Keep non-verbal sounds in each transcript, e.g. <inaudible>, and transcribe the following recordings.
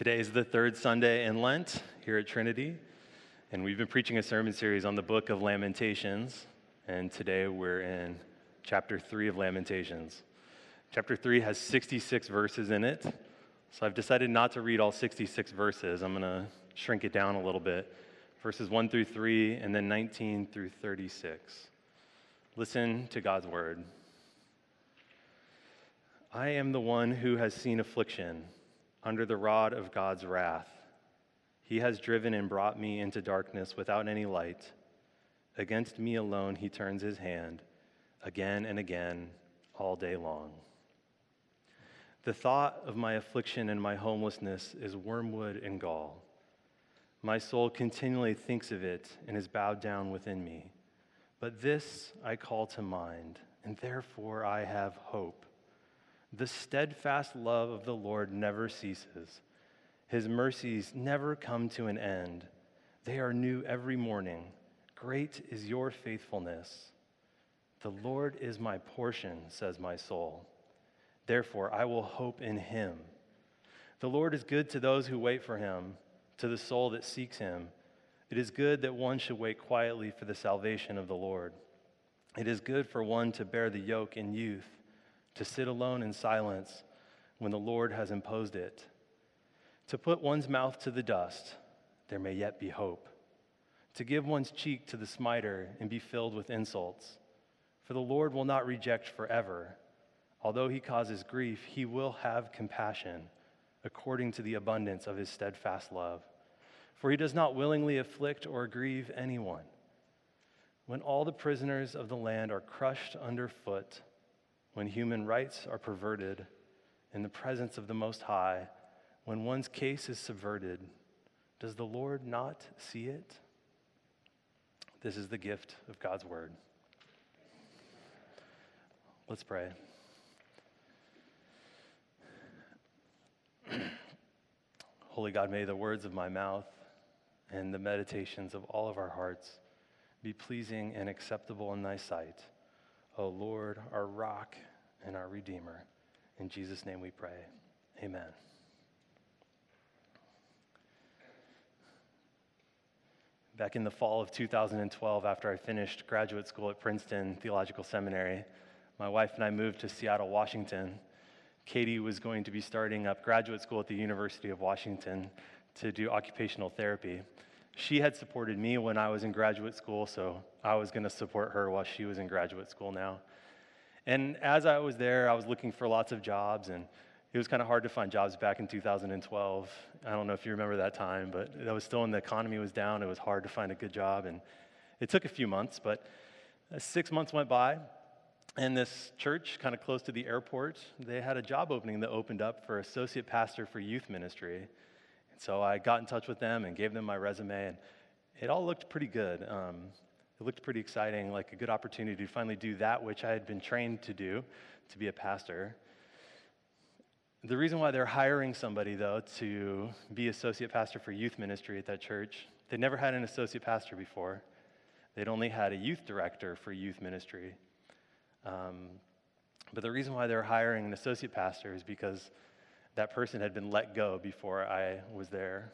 Today is the third Sunday in Lent here at Trinity, and we've been preaching a sermon series on the book of Lamentations, and today we're in chapter 3 of Lamentations. Chapter 3 has 66 verses in it, so I've decided not to read all 66 verses. I'm going to shrink it down a little bit verses 1 through 3, and then 19 through 36. Listen to God's word. I am the one who has seen affliction under the rod of God's wrath. He has driven and brought me into darkness without any light. Against me alone he turns his hand again and again all day long. The thought of my affliction and my homelessness is wormwood and gall. My soul continually thinks of it and is bowed down within me. But this I call to mind, and therefore I have hope. The steadfast love of the Lord never ceases. His mercies never come to an end. They are new every morning. Great is your faithfulness. The Lord is my portion, says my soul. Therefore, I will hope in him. The Lord is good to those who wait for him, to the soul that seeks him. It is good that one should wait quietly for the salvation of the Lord. It is good for one to bear the yoke in youth to sit alone in silence when the Lord has imposed it, to put one's mouth to the dust, there may yet be hope, to give one's cheek to the smiter and be filled with insults. For the Lord will not reject forever. Although he causes grief, he will have compassion according to the abundance of his steadfast love. For he does not willingly afflict or grieve anyone. When all the prisoners of the land are crushed underfoot, when human rights are perverted in the presence of the Most High, when one's case is subverted, does the Lord not see it? This is the gift of God's Word. Let's pray. <clears throat> Holy God, may the words of my mouth and the meditations of all of our hearts be pleasing and acceptable in thy sight. O Lord, our rock and our redeemer. In Jesus' name we pray. Amen. Back in the fall of 2012, after I finished graduate school at Princeton Theological Seminary, my wife and I moved to Seattle, Washington. Katie was going to be starting up graduate school at the University of Washington to do occupational therapy. She had supported me when I was in graduate school, so I was going to support her while she was in graduate school now. And as I was there, I was looking for lots of jobs, and it was kind of hard to find jobs back in 2012. I don't know if you remember that time, but that was still when the economy was down. It was hard to find a good job, and it took a few months, but uh, six months went by, and this church, kind of close to the airport, they had a job opening that opened up for associate pastor for youth ministry. So I got in touch with them and gave them my resume, and it all looked pretty good. Um, it looked pretty exciting, like a good opportunity to finally do that which I had been trained to do, to be a pastor. The reason why they're hiring somebody, though, to be associate pastor for youth ministry at that church, they never had an associate pastor before. They'd only had a youth director for youth ministry. Um, but the reason why they're hiring an associate pastor is because that person had been let go before I was there.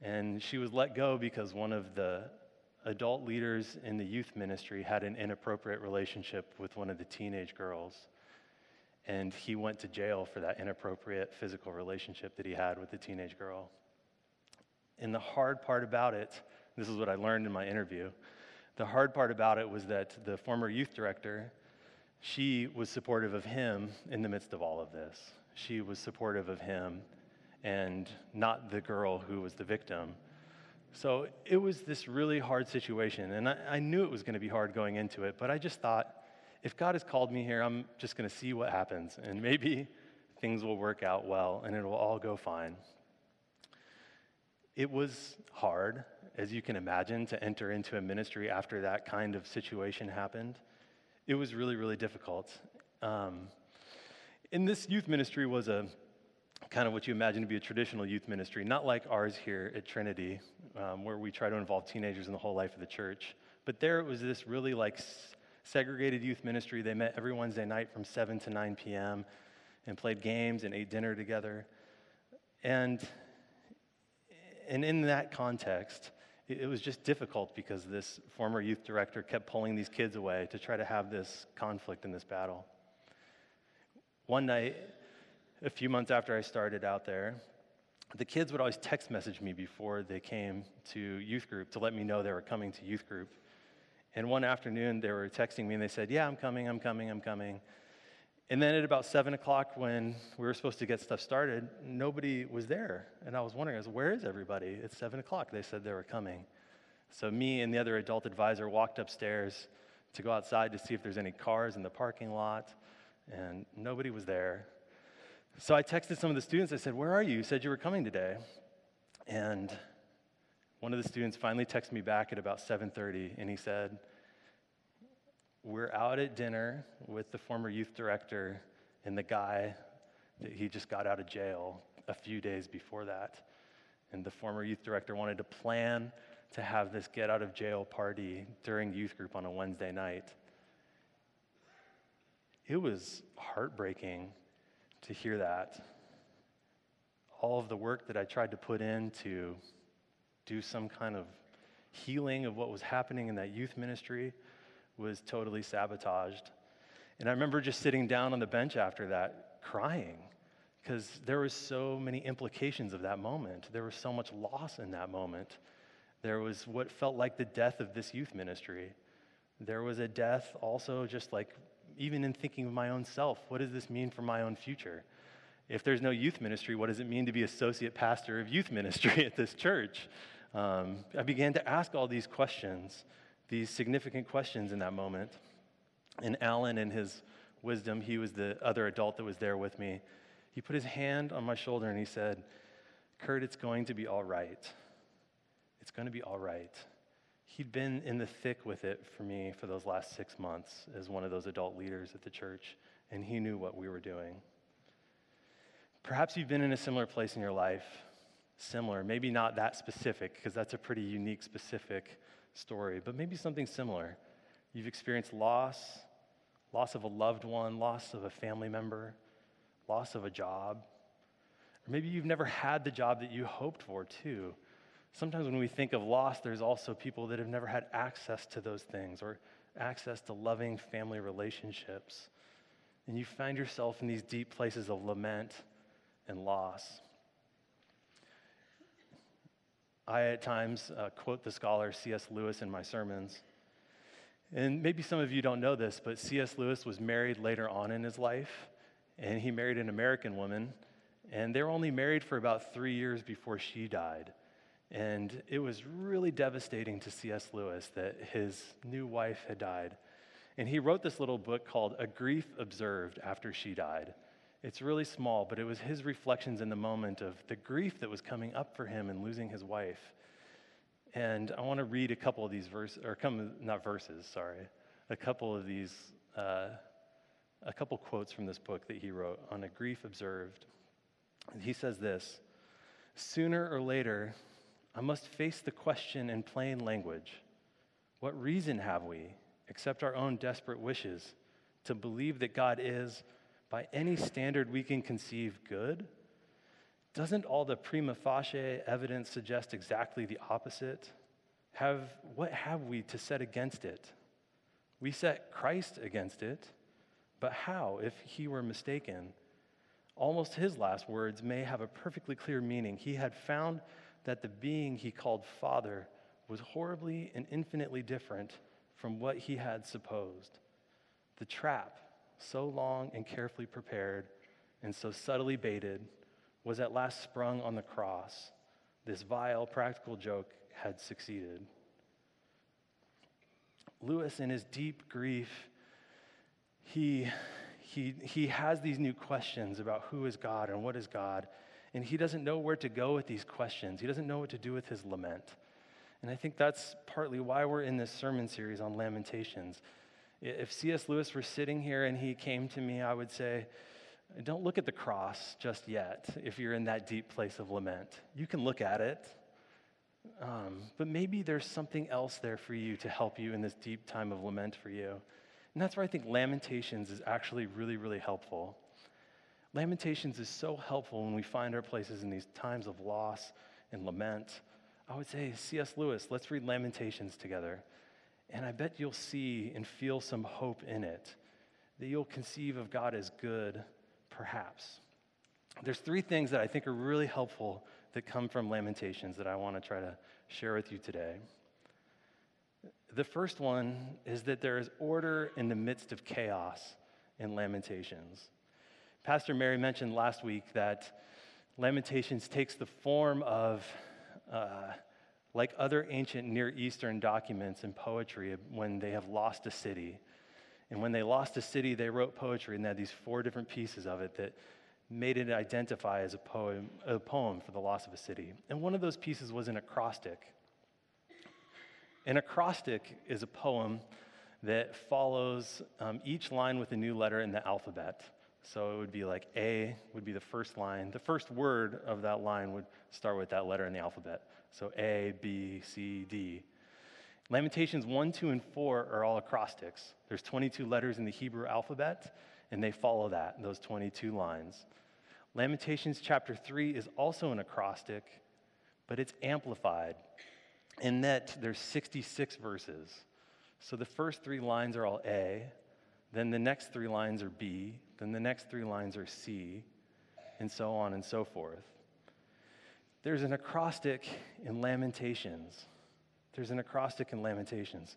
And she was let go because one of the adult leaders in the youth ministry had an inappropriate relationship with one of the teenage girls. And he went to jail for that inappropriate physical relationship that he had with the teenage girl. And the hard part about it, this is what I learned in my interview, the hard part about it was that the former youth director, she was supportive of him in the midst of all of this. She was supportive of him and not the girl who was the victim. So it was this really hard situation, and I, I knew it was going to be hard going into it, but I just thought, if God has called me here, I'm just going to see what happens, and maybe things will work out well and it will all go fine. It was hard, as you can imagine, to enter into a ministry after that kind of situation happened. It was really, really difficult. Um, and this youth ministry was a kind of what you imagine to be a traditional youth ministry, not like ours here at Trinity, um, where we try to involve teenagers in the whole life of the church. But there it was this really like segregated youth ministry. They met every Wednesday night from 7 to 9 p.m. and played games and ate dinner together. And And in that context, it, it was just difficult because this former youth director kept pulling these kids away to try to have this conflict in this battle. One night, a few months after I started out there, the kids would always text message me before they came to youth group to let me know they were coming to youth group. And one afternoon, they were texting me and they said, Yeah, I'm coming, I'm coming, I'm coming. And then at about seven o'clock, when we were supposed to get stuff started, nobody was there. And I was wondering, I was, Where is everybody? It's seven o'clock. They said they were coming. So me and the other adult advisor walked upstairs to go outside to see if there's any cars in the parking lot, and nobody was there. So I texted some of the students. I said, Where are you? You said you were coming today. And one of the students finally texted me back at about 7:30 and he said, "We're out at dinner with the former youth director and the guy that he just got out of jail a few days before that. And the former youth director wanted to plan to have this get out of jail party during youth group on a Wednesday night. It was heartbreaking to hear that. All of the work that I tried to put in to do some kind of healing of what was happening in that youth ministry was totally sabotaged. And I remember just sitting down on the bench after that crying because there was so many implications of that moment. There was so much loss in that moment. There was what felt like the death of this youth ministry. There was a death also just like even in thinking of my own self, what does this mean for my own future? If there's no youth ministry, what does it mean to be associate pastor of youth <laughs> ministry at this church? Um, I began to ask all these questions, these significant questions in that moment. And Alan, in his wisdom, he was the other adult that was there with me. He put his hand on my shoulder and he said, Kurt, it's going to be all right. It's going to be all right. He'd been in the thick with it for me for those last six months as one of those adult leaders at the church, and he knew what we were doing. Perhaps you've been in a similar place in your life similar. Maybe not that specific, because that's a pretty unique, specific story, but maybe something similar. You've experienced loss, loss of a loved one, loss of a family member, loss of a job. Or maybe you've never had the job that you hoped for, too. Sometimes when we think of loss, there's also people that have never had access to those things or access to loving family relationships. And you find yourself in these deep places of lament and loss. I, at times, uh, quote the scholar C.S. Lewis in my sermons. And maybe some of you don't know this, but C.S. Lewis was married later on in his life, and he married an American woman, and they were only married for about three years before she died. And it was really devastating to C.S. Lewis that his new wife had died. And he wrote this little book called A Grief Observed After She Died. It's really small, but it was his reflections in the moment of the grief that was coming up for him in losing his wife. And I want to read a couple of these verses, or come, not verses, sorry, a couple of these, uh, a couple quotes from this book that he wrote on a grief observed. And he says this Sooner or later, I must face the question in plain language What reason have we, except our own desperate wishes, to believe that God is? by any standard we can conceive, good? Doesn't all the prima facie evidence suggest exactly the opposite? Have, what have we to set against it? We set Christ against it, but how if he were mistaken? Almost his last words may have a perfectly clear meaning. He had found that the being he called Father was horribly and infinitely different from what he had supposed. The trap so long and carefully prepared and so subtly baited, was at last sprung on the cross. This vile practical joke had succeeded. Lewis, in his deep grief, he, he, he has these new questions about who is God and what is God, and he doesn't know where to go with these questions. He doesn't know what to do with his lament. And I think that's partly why we're in this sermon series on Lamentations. If C.S. Lewis were sitting here and he came to me, I would say, don't look at the cross just yet if you're in that deep place of lament. You can look at it, um, but maybe there's something else there for you to help you in this deep time of lament for you. And that's where I think Lamentations is actually really, really helpful. Lamentations is so helpful when we find our places in these times of loss and lament, I would say, C.S. Lewis, let's read Lamentations together. And I bet you'll see and feel some hope in it, that you'll conceive of God as good, perhaps. There's three things that I think are really helpful that come from Lamentations that I want to try to share with you today. The first one is that there is order in the midst of chaos in Lamentations. Pastor Mary mentioned last week that Lamentations takes the form of, uh, like other ancient Near Eastern documents and poetry, when they have lost a city. And when they lost a city, they wrote poetry, and they had these four different pieces of it that made it identify as a poem, a poem for the loss of a city. And one of those pieces was an acrostic. An acrostic is a poem that follows um, each line with a new letter in the alphabet. So it would be like A would be the first line. The first word of that line would start with that letter in the alphabet. So A, B, C, D. Lamentations 1, 2, and 4 are all acrostics. There's 22 letters in the Hebrew alphabet, and they follow that, those 22 lines. Lamentations chapter 3 is also an acrostic, but it's amplified in that there's 66 verses. So the first three lines are all A, then the next three lines are B, then the next three lines are C, and so on and so forth. There's an acrostic in Lamentations. There's an acrostic in Lamentations.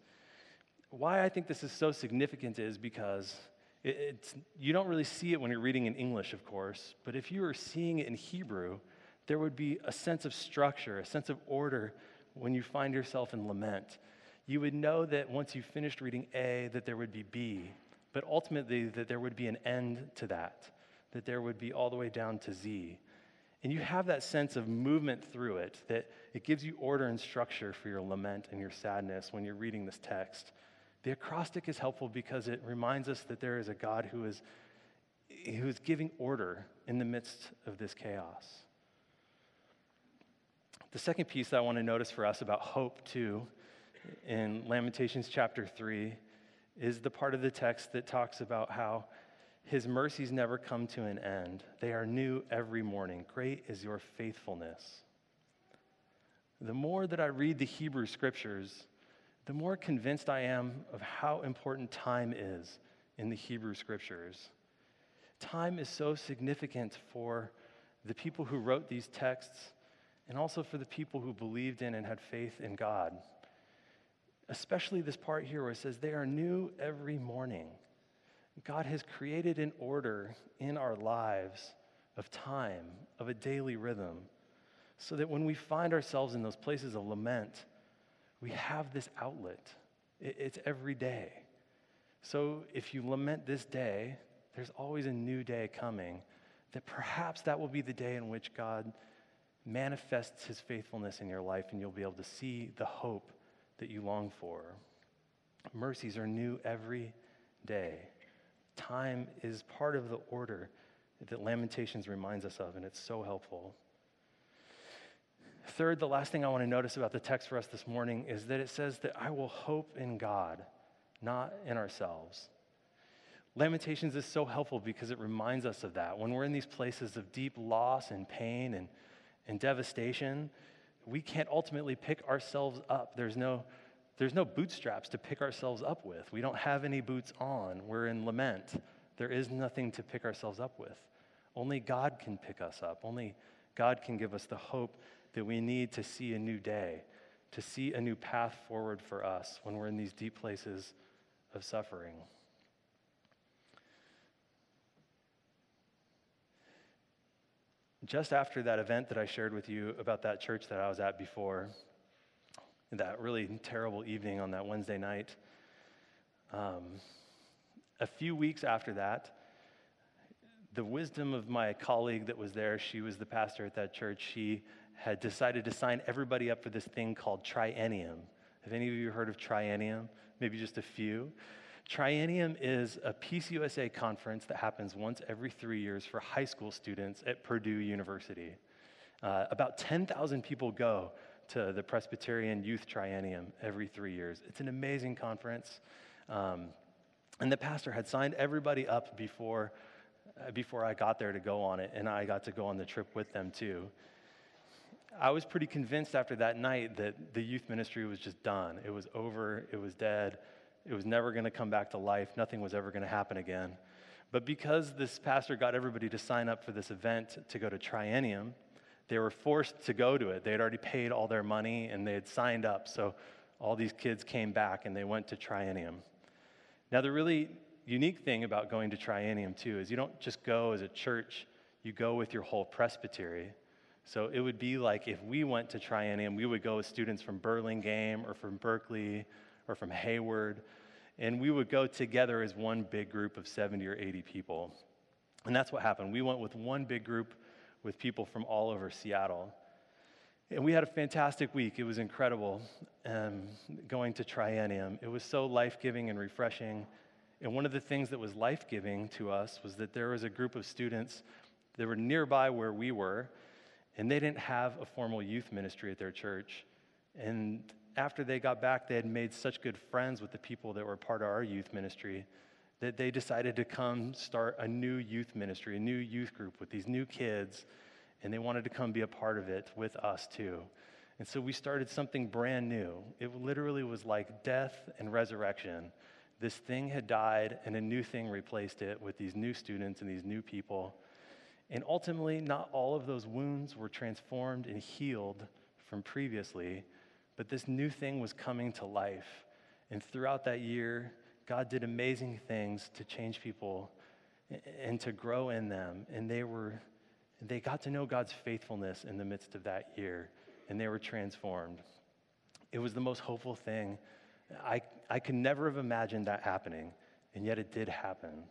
Why I think this is so significant is because it's, you don't really see it when you're reading in English, of course, but if you were seeing it in Hebrew, there would be a sense of structure, a sense of order when you find yourself in lament. You would know that once you finished reading A, that there would be B, but ultimately that there would be an end to that, that there would be all the way down to Z. And you have that sense of movement through it, that it gives you order and structure for your lament and your sadness when you're reading this text. The acrostic is helpful because it reminds us that there is a God who is, who is giving order in the midst of this chaos. The second piece that I want to notice for us about hope, too, in Lamentations chapter 3, is the part of the text that talks about how his mercies never come to an end. They are new every morning. Great is your faithfulness. The more that I read the Hebrew scriptures, the more convinced I am of how important time is in the Hebrew scriptures. Time is so significant for the people who wrote these texts and also for the people who believed in and had faith in God. Especially this part here where it says, They are new every morning. God has created an order in our lives of time, of a daily rhythm, so that when we find ourselves in those places of lament, we have this outlet. It's every day. So if you lament this day, there's always a new day coming, that perhaps that will be the day in which God manifests his faithfulness in your life and you'll be able to see the hope that you long for. Mercies are new every day. Time is part of the order that Lamentations reminds us of, and it's so helpful. Third, the last thing I want to notice about the text for us this morning is that it says that I will hope in God, not in ourselves. Lamentations is so helpful because it reminds us of that. When we're in these places of deep loss and pain and and devastation, we can't ultimately pick ourselves up. There's no, there's no bootstraps to pick ourselves up with. We don't have any boots on. We're in lament. There is nothing to pick ourselves up with. Only God can pick us up. Only God can give us the hope that we need to see a new day, to see a new path forward for us when we're in these deep places of suffering. Just after that event that I shared with you about that church that I was at before, that really terrible evening on that Wednesday night, um, a few weeks after that, the wisdom of my colleague that was there, she was the pastor at that church, she had decided to sign everybody up for this thing called triennium. Have any of you heard of triennium? Maybe just a few. Triennium is a PCUSA conference that happens once every three years for high school students at Purdue University. Uh, about 10,000 people go to the Presbyterian Youth Triennium every three years. It's an amazing conference. Um, and the pastor had signed everybody up before, uh, before I got there to go on it, and I got to go on the trip with them too. I was pretty convinced after that night that the youth ministry was just done. It was over, it was dead, it was never going to come back to life, nothing was ever going to happen again. But because this pastor got everybody to sign up for this event to go to Triennium, they were forced to go to it. They had already paid all their money and they had signed up. So all these kids came back and they went to Triennium. Now, the really unique thing about going to Triennium, too, is you don't just go as a church, you go with your whole presbytery. So it would be like if we went to Triennium, we would go with students from Burlingame or from Berkeley or from Hayward, and we would go together as one big group of 70 or 80 people. And that's what happened. We went with one big group with people from all over Seattle. And we had a fantastic week. It was incredible um, going to Triennium. It was so life giving and refreshing. And one of the things that was life giving to us was that there was a group of students that were nearby where we were, and they didn't have a formal youth ministry at their church. And after they got back, they had made such good friends with the people that were part of our youth ministry that they decided to come start a new youth ministry, a new youth group with these new kids, and they wanted to come be a part of it with us too. And so we started something brand new. It literally was like death and resurrection. This thing had died, and a new thing replaced it with these new students and these new people. And ultimately, not all of those wounds were transformed and healed from previously, but this new thing was coming to life. And throughout that year, God did amazing things to change people and to grow in them. And they were they got to know God's faithfulness in the midst of that year, and they were transformed. It was the most hopeful thing. I, I could never have imagined that happening, and yet it did happen.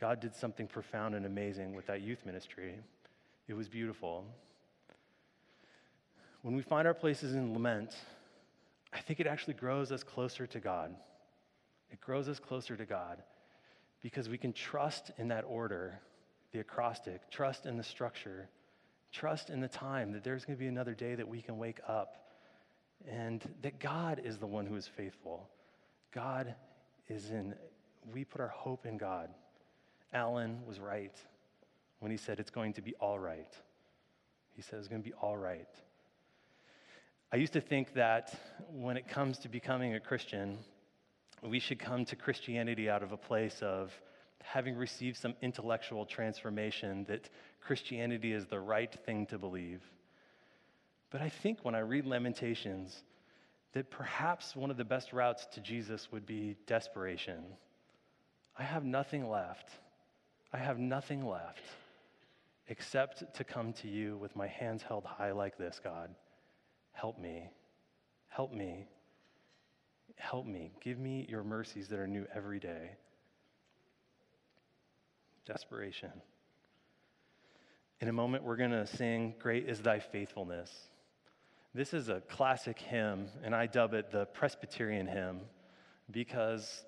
God did something profound and amazing with that youth ministry. It was beautiful. When we find our places in lament, I think it actually grows us closer to God. It grows us closer to God because we can trust in that order, the acrostic, trust in the structure, trust in the time that there's going to be another day that we can wake up and that God is the one who is faithful. God is in, we put our hope in God. Alan was right when he said it's going to be all right. He said it's going to be all right. I used to think that when it comes to becoming a Christian, we should come to Christianity out of a place of having received some intellectual transformation that Christianity is the right thing to believe. But I think when I read Lamentations, that perhaps one of the best routes to Jesus would be desperation. I have nothing left. I have nothing left except to come to you with my hands held high like this, God. Help me. Help me. Help me. Give me your mercies that are new every day. Desperation. In a moment, we're going to sing, Great is Thy Faithfulness. This is a classic hymn, and I dub it the Presbyterian hymn because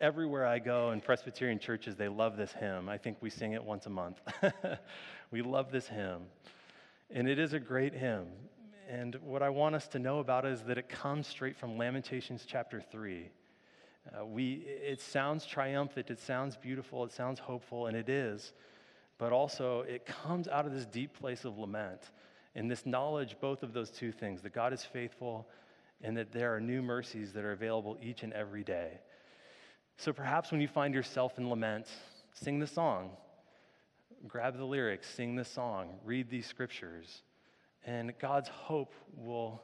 everywhere I go in Presbyterian churches, they love this hymn. I think we sing it once a month. <laughs> we love this hymn. And it is a great hymn. And what I want us to know about is that it comes straight from Lamentations chapter 3. Uh, we, it sounds triumphant, it sounds beautiful, it sounds hopeful, and it is. But also, it comes out of this deep place of lament and this knowledge, both of those two things that God is faithful and that there are new mercies that are available each and every day. So perhaps when you find yourself in lament, sing the song. Grab the lyrics, sing the song, read these scriptures. And God's hope will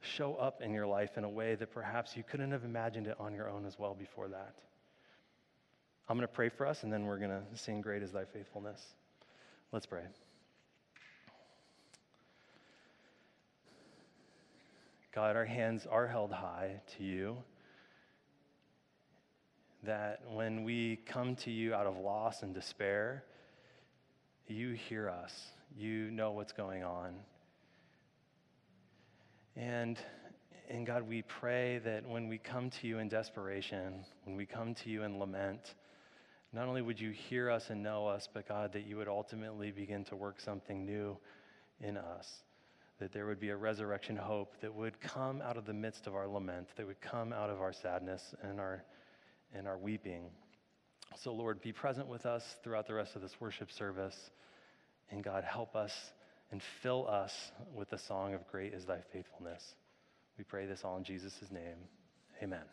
show up in your life in a way that perhaps you couldn't have imagined it on your own as well before that. I'm going to pray for us, and then we're going to sing Great is Thy Faithfulness. Let's pray. God, our hands are held high to you. That when we come to you out of loss and despair, you hear us. You know what's going on. And, and God, we pray that when we come to you in desperation, when we come to you in lament, not only would you hear us and know us, but God, that you would ultimately begin to work something new in us. That there would be a resurrection hope that would come out of the midst of our lament, that would come out of our sadness and our, and our weeping. So, Lord, be present with us throughout the rest of this worship service. And God, help us and fill us with the song of Great is Thy Faithfulness. We pray this all in Jesus' name. Amen.